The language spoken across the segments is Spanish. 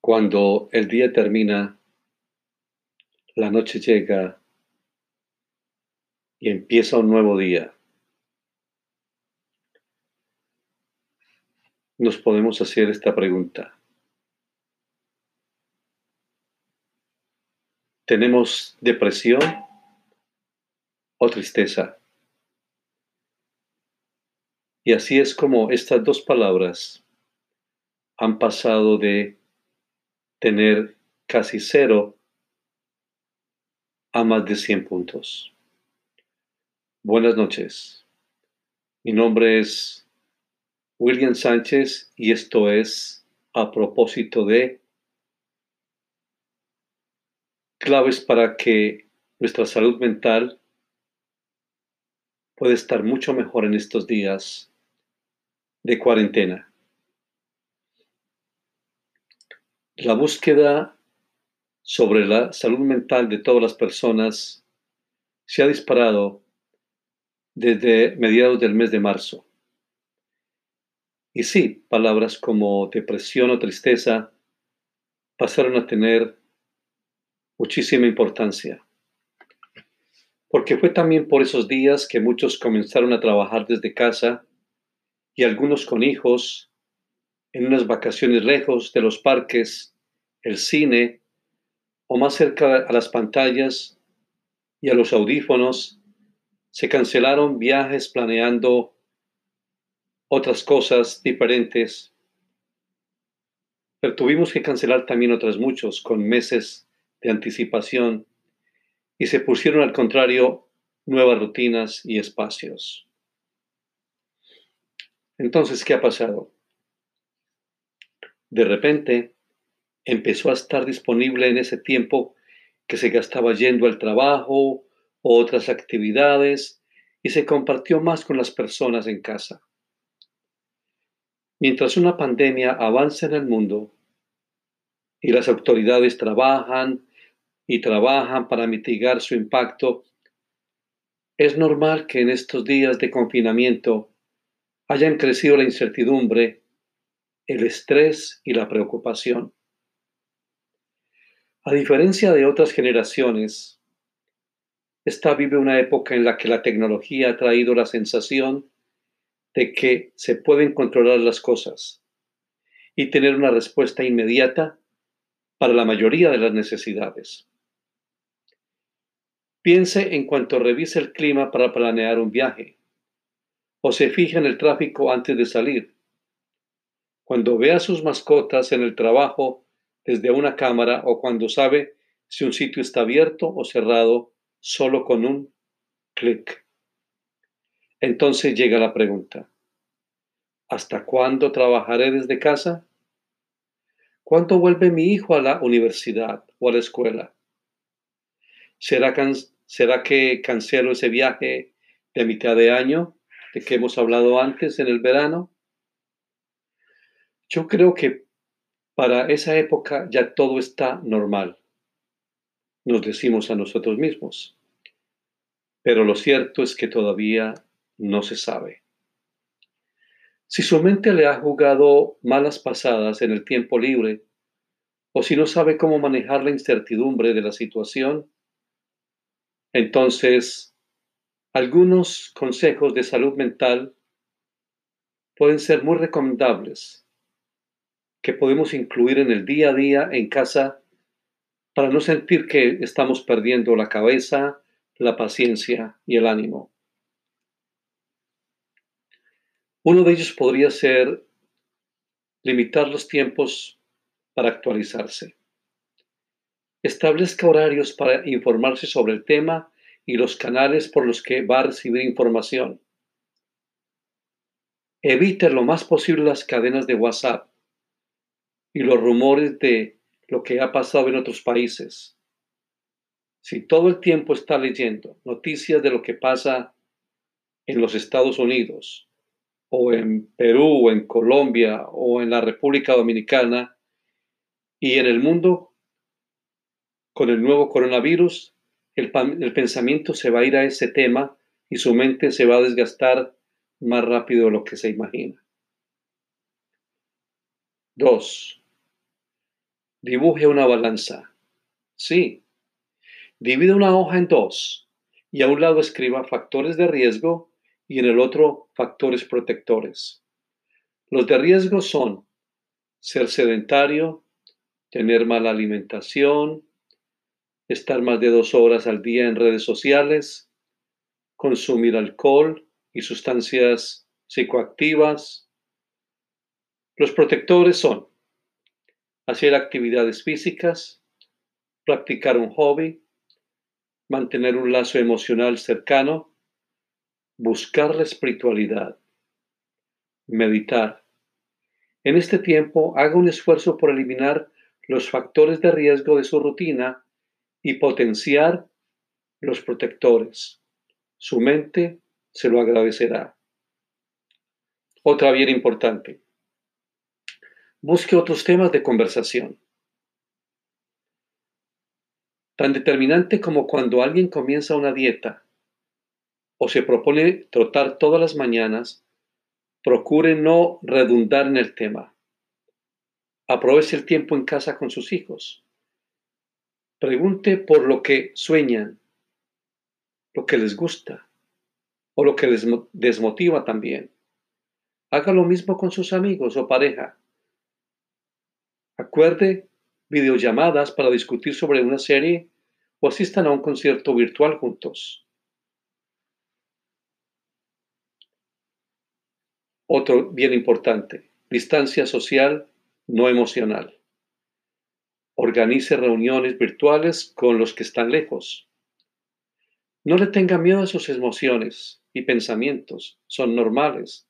Cuando el día termina, la noche llega y empieza un nuevo día. Nos podemos hacer esta pregunta. ¿Tenemos depresión o tristeza? Y así es como estas dos palabras han pasado de tener casi cero a más de 100 puntos. Buenas noches. Mi nombre es William Sánchez y esto es a propósito de claves para que nuestra salud mental pueda estar mucho mejor en estos días de cuarentena. La búsqueda sobre la salud mental de todas las personas se ha disparado desde mediados del mes de marzo. Y sí, palabras como depresión o tristeza pasaron a tener muchísima importancia. Porque fue también por esos días que muchos comenzaron a trabajar desde casa y algunos con hijos, en unas vacaciones lejos de los parques, el cine o más cerca a las pantallas y a los audífonos, se cancelaron viajes planeando otras cosas diferentes, pero tuvimos que cancelar también otras muchos con meses de anticipación y se pusieron al contrario nuevas rutinas y espacios. Entonces, ¿qué ha pasado? De repente empezó a estar disponible en ese tiempo que se gastaba yendo al trabajo o otras actividades y se compartió más con las personas en casa. Mientras una pandemia avanza en el mundo y las autoridades trabajan y trabajan para mitigar su impacto, es normal que en estos días de confinamiento hayan crecido la incertidumbre, el estrés y la preocupación. A diferencia de otras generaciones, esta vive una época en la que la tecnología ha traído la sensación de que se pueden controlar las cosas y tener una respuesta inmediata para la mayoría de las necesidades. Piense en cuanto revise el clima para planear un viaje o se fija en el tráfico antes de salir. Cuando ve a sus mascotas en el trabajo desde una cámara o cuando sabe si un sitio está abierto o cerrado solo con un clic. Entonces llega la pregunta, ¿hasta cuándo trabajaré desde casa? ¿Cuándo vuelve mi hijo a la universidad o a la escuela? ¿Será, ¿Será que cancelo ese viaje de mitad de año? de que hemos hablado antes en el verano. Yo creo que para esa época ya todo está normal, nos decimos a nosotros mismos. Pero lo cierto es que todavía no se sabe. Si su mente le ha jugado malas pasadas en el tiempo libre, o si no sabe cómo manejar la incertidumbre de la situación, entonces algunos consejos de salud mental pueden ser muy recomendables que podemos incluir en el día a día en casa para no sentir que estamos perdiendo la cabeza, la paciencia y el ánimo. Uno de ellos podría ser limitar los tiempos para actualizarse. Establezca horarios para informarse sobre el tema y los canales por los que va a recibir información. Evite lo más posible las cadenas de WhatsApp y los rumores de lo que ha pasado en otros países. Si todo el tiempo está leyendo noticias de lo que pasa en los Estados Unidos, o en Perú, o en Colombia, o en la República Dominicana, y en el mundo, con el nuevo coronavirus, el, pensamiento se va a ir a ese tema y su mente se va a desgastar más rápido de lo que se imagina. 2. Dibuje una balanza. Sí. Divide una hoja en dos y a un lado escriba factores de riesgo y en el otro factores protectores. Los de riesgo son ser sedentario, tener mala alimentación, estar más de dos horas al día en redes sociales, consumir alcohol y sustancias psicoactivas. Los protectores son hacer actividades físicas, practicar un hobby, mantener un lazo emocional cercano, buscar la espiritualidad, meditar. En este tiempo, haga un esfuerzo por eliminar los factores de riesgo de su rutina y potenciar los protectores. Su mente se lo agradecerá. Otra bien importante. Busque otros temas de conversación. Tan determinante como cuando alguien comienza una dieta o se propone trotar todas las mañanas, procure no redundar en el tema. Aproveche el tiempo en casa con sus hijos. Pregunte por lo que sueñan, lo que les gusta o lo que les desmotiva también. Haga lo mismo con sus amigos o pareja. Acuerde videollamadas para discutir sobre una serie o asistan a un concierto virtual juntos. Otro bien importante, distancia social no emocional. Organice reuniones virtuales con los que están lejos. No le tenga miedo a sus emociones y pensamientos, son normales.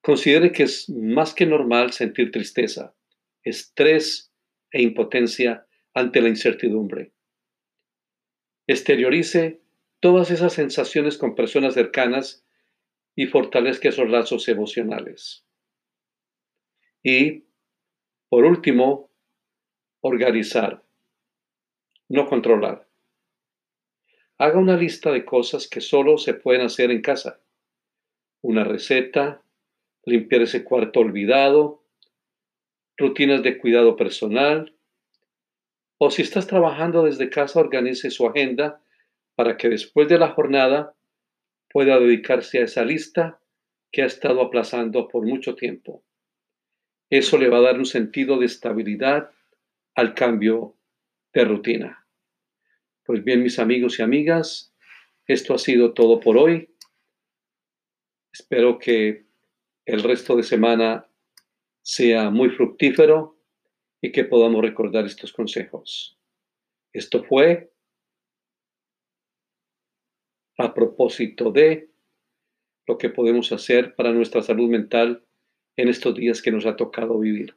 Considere que es más que normal sentir tristeza, estrés e impotencia ante la incertidumbre. Exteriorice todas esas sensaciones con personas cercanas y fortalezca esos lazos emocionales. Y, por último, organizar, no controlar. Haga una lista de cosas que solo se pueden hacer en casa. Una receta, limpiar ese cuarto olvidado, rutinas de cuidado personal, o si estás trabajando desde casa, organice su agenda para que después de la jornada pueda dedicarse a esa lista que ha estado aplazando por mucho tiempo. Eso le va a dar un sentido de estabilidad al cambio de rutina. Pues bien, mis amigos y amigas, esto ha sido todo por hoy. Espero que el resto de semana sea muy fructífero y que podamos recordar estos consejos. Esto fue a propósito de lo que podemos hacer para nuestra salud mental en estos días que nos ha tocado vivir.